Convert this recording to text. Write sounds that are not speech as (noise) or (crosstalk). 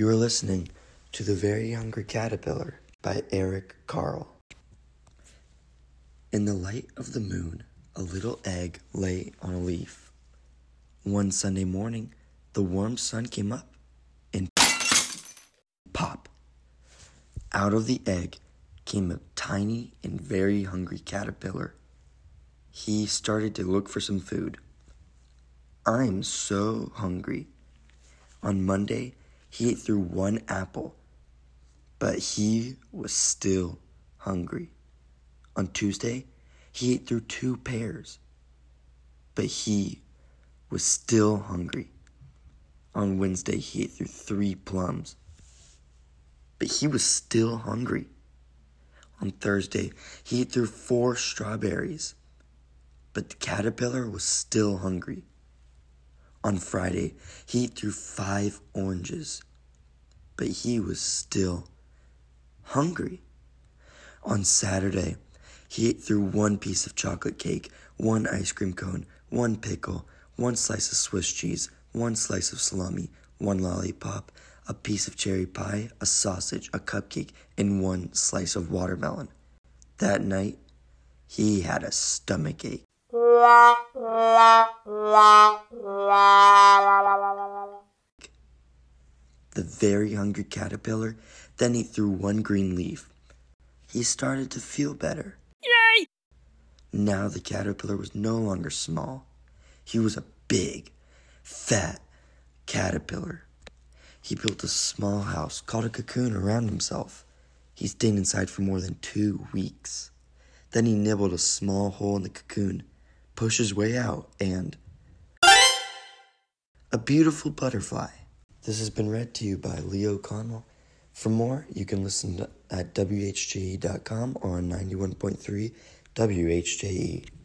You are listening to The Very Hungry Caterpillar by Eric Carle. In the light of the moon, a little egg lay on a leaf. One Sunday morning, the warm sun came up and pop. Out of the egg came a tiny and very hungry caterpillar. He started to look for some food. I'm so hungry. On Monday, he ate through one apple, but he was still hungry. On Tuesday, he ate through two pears, but he was still hungry. On Wednesday, he ate through three plums, but he was still hungry. On Thursday, he ate through four strawberries, but the caterpillar was still hungry. On Friday, he through five oranges, but he was still hungry. On Saturday, he ate through one piece of chocolate cake, one ice cream cone, one pickle, one slice of Swiss cheese, one slice of salami, one lollipop, a piece of cherry pie, a sausage, a cupcake, and one slice of watermelon. That night, he had a stomach ache. (laughs) The very hungry caterpillar then ate through one green leaf. He started to feel better. Yay! Now the caterpillar was no longer small. He was a big, fat caterpillar. He built a small house called a cocoon around himself. He stayed inside for more than two weeks. Then he nibbled a small hole in the cocoon, pushed his way out, and. A beautiful butterfly. This has been read to you by Leo Connell. For more, you can listen at WHJE.com or on 91.3 WHJE.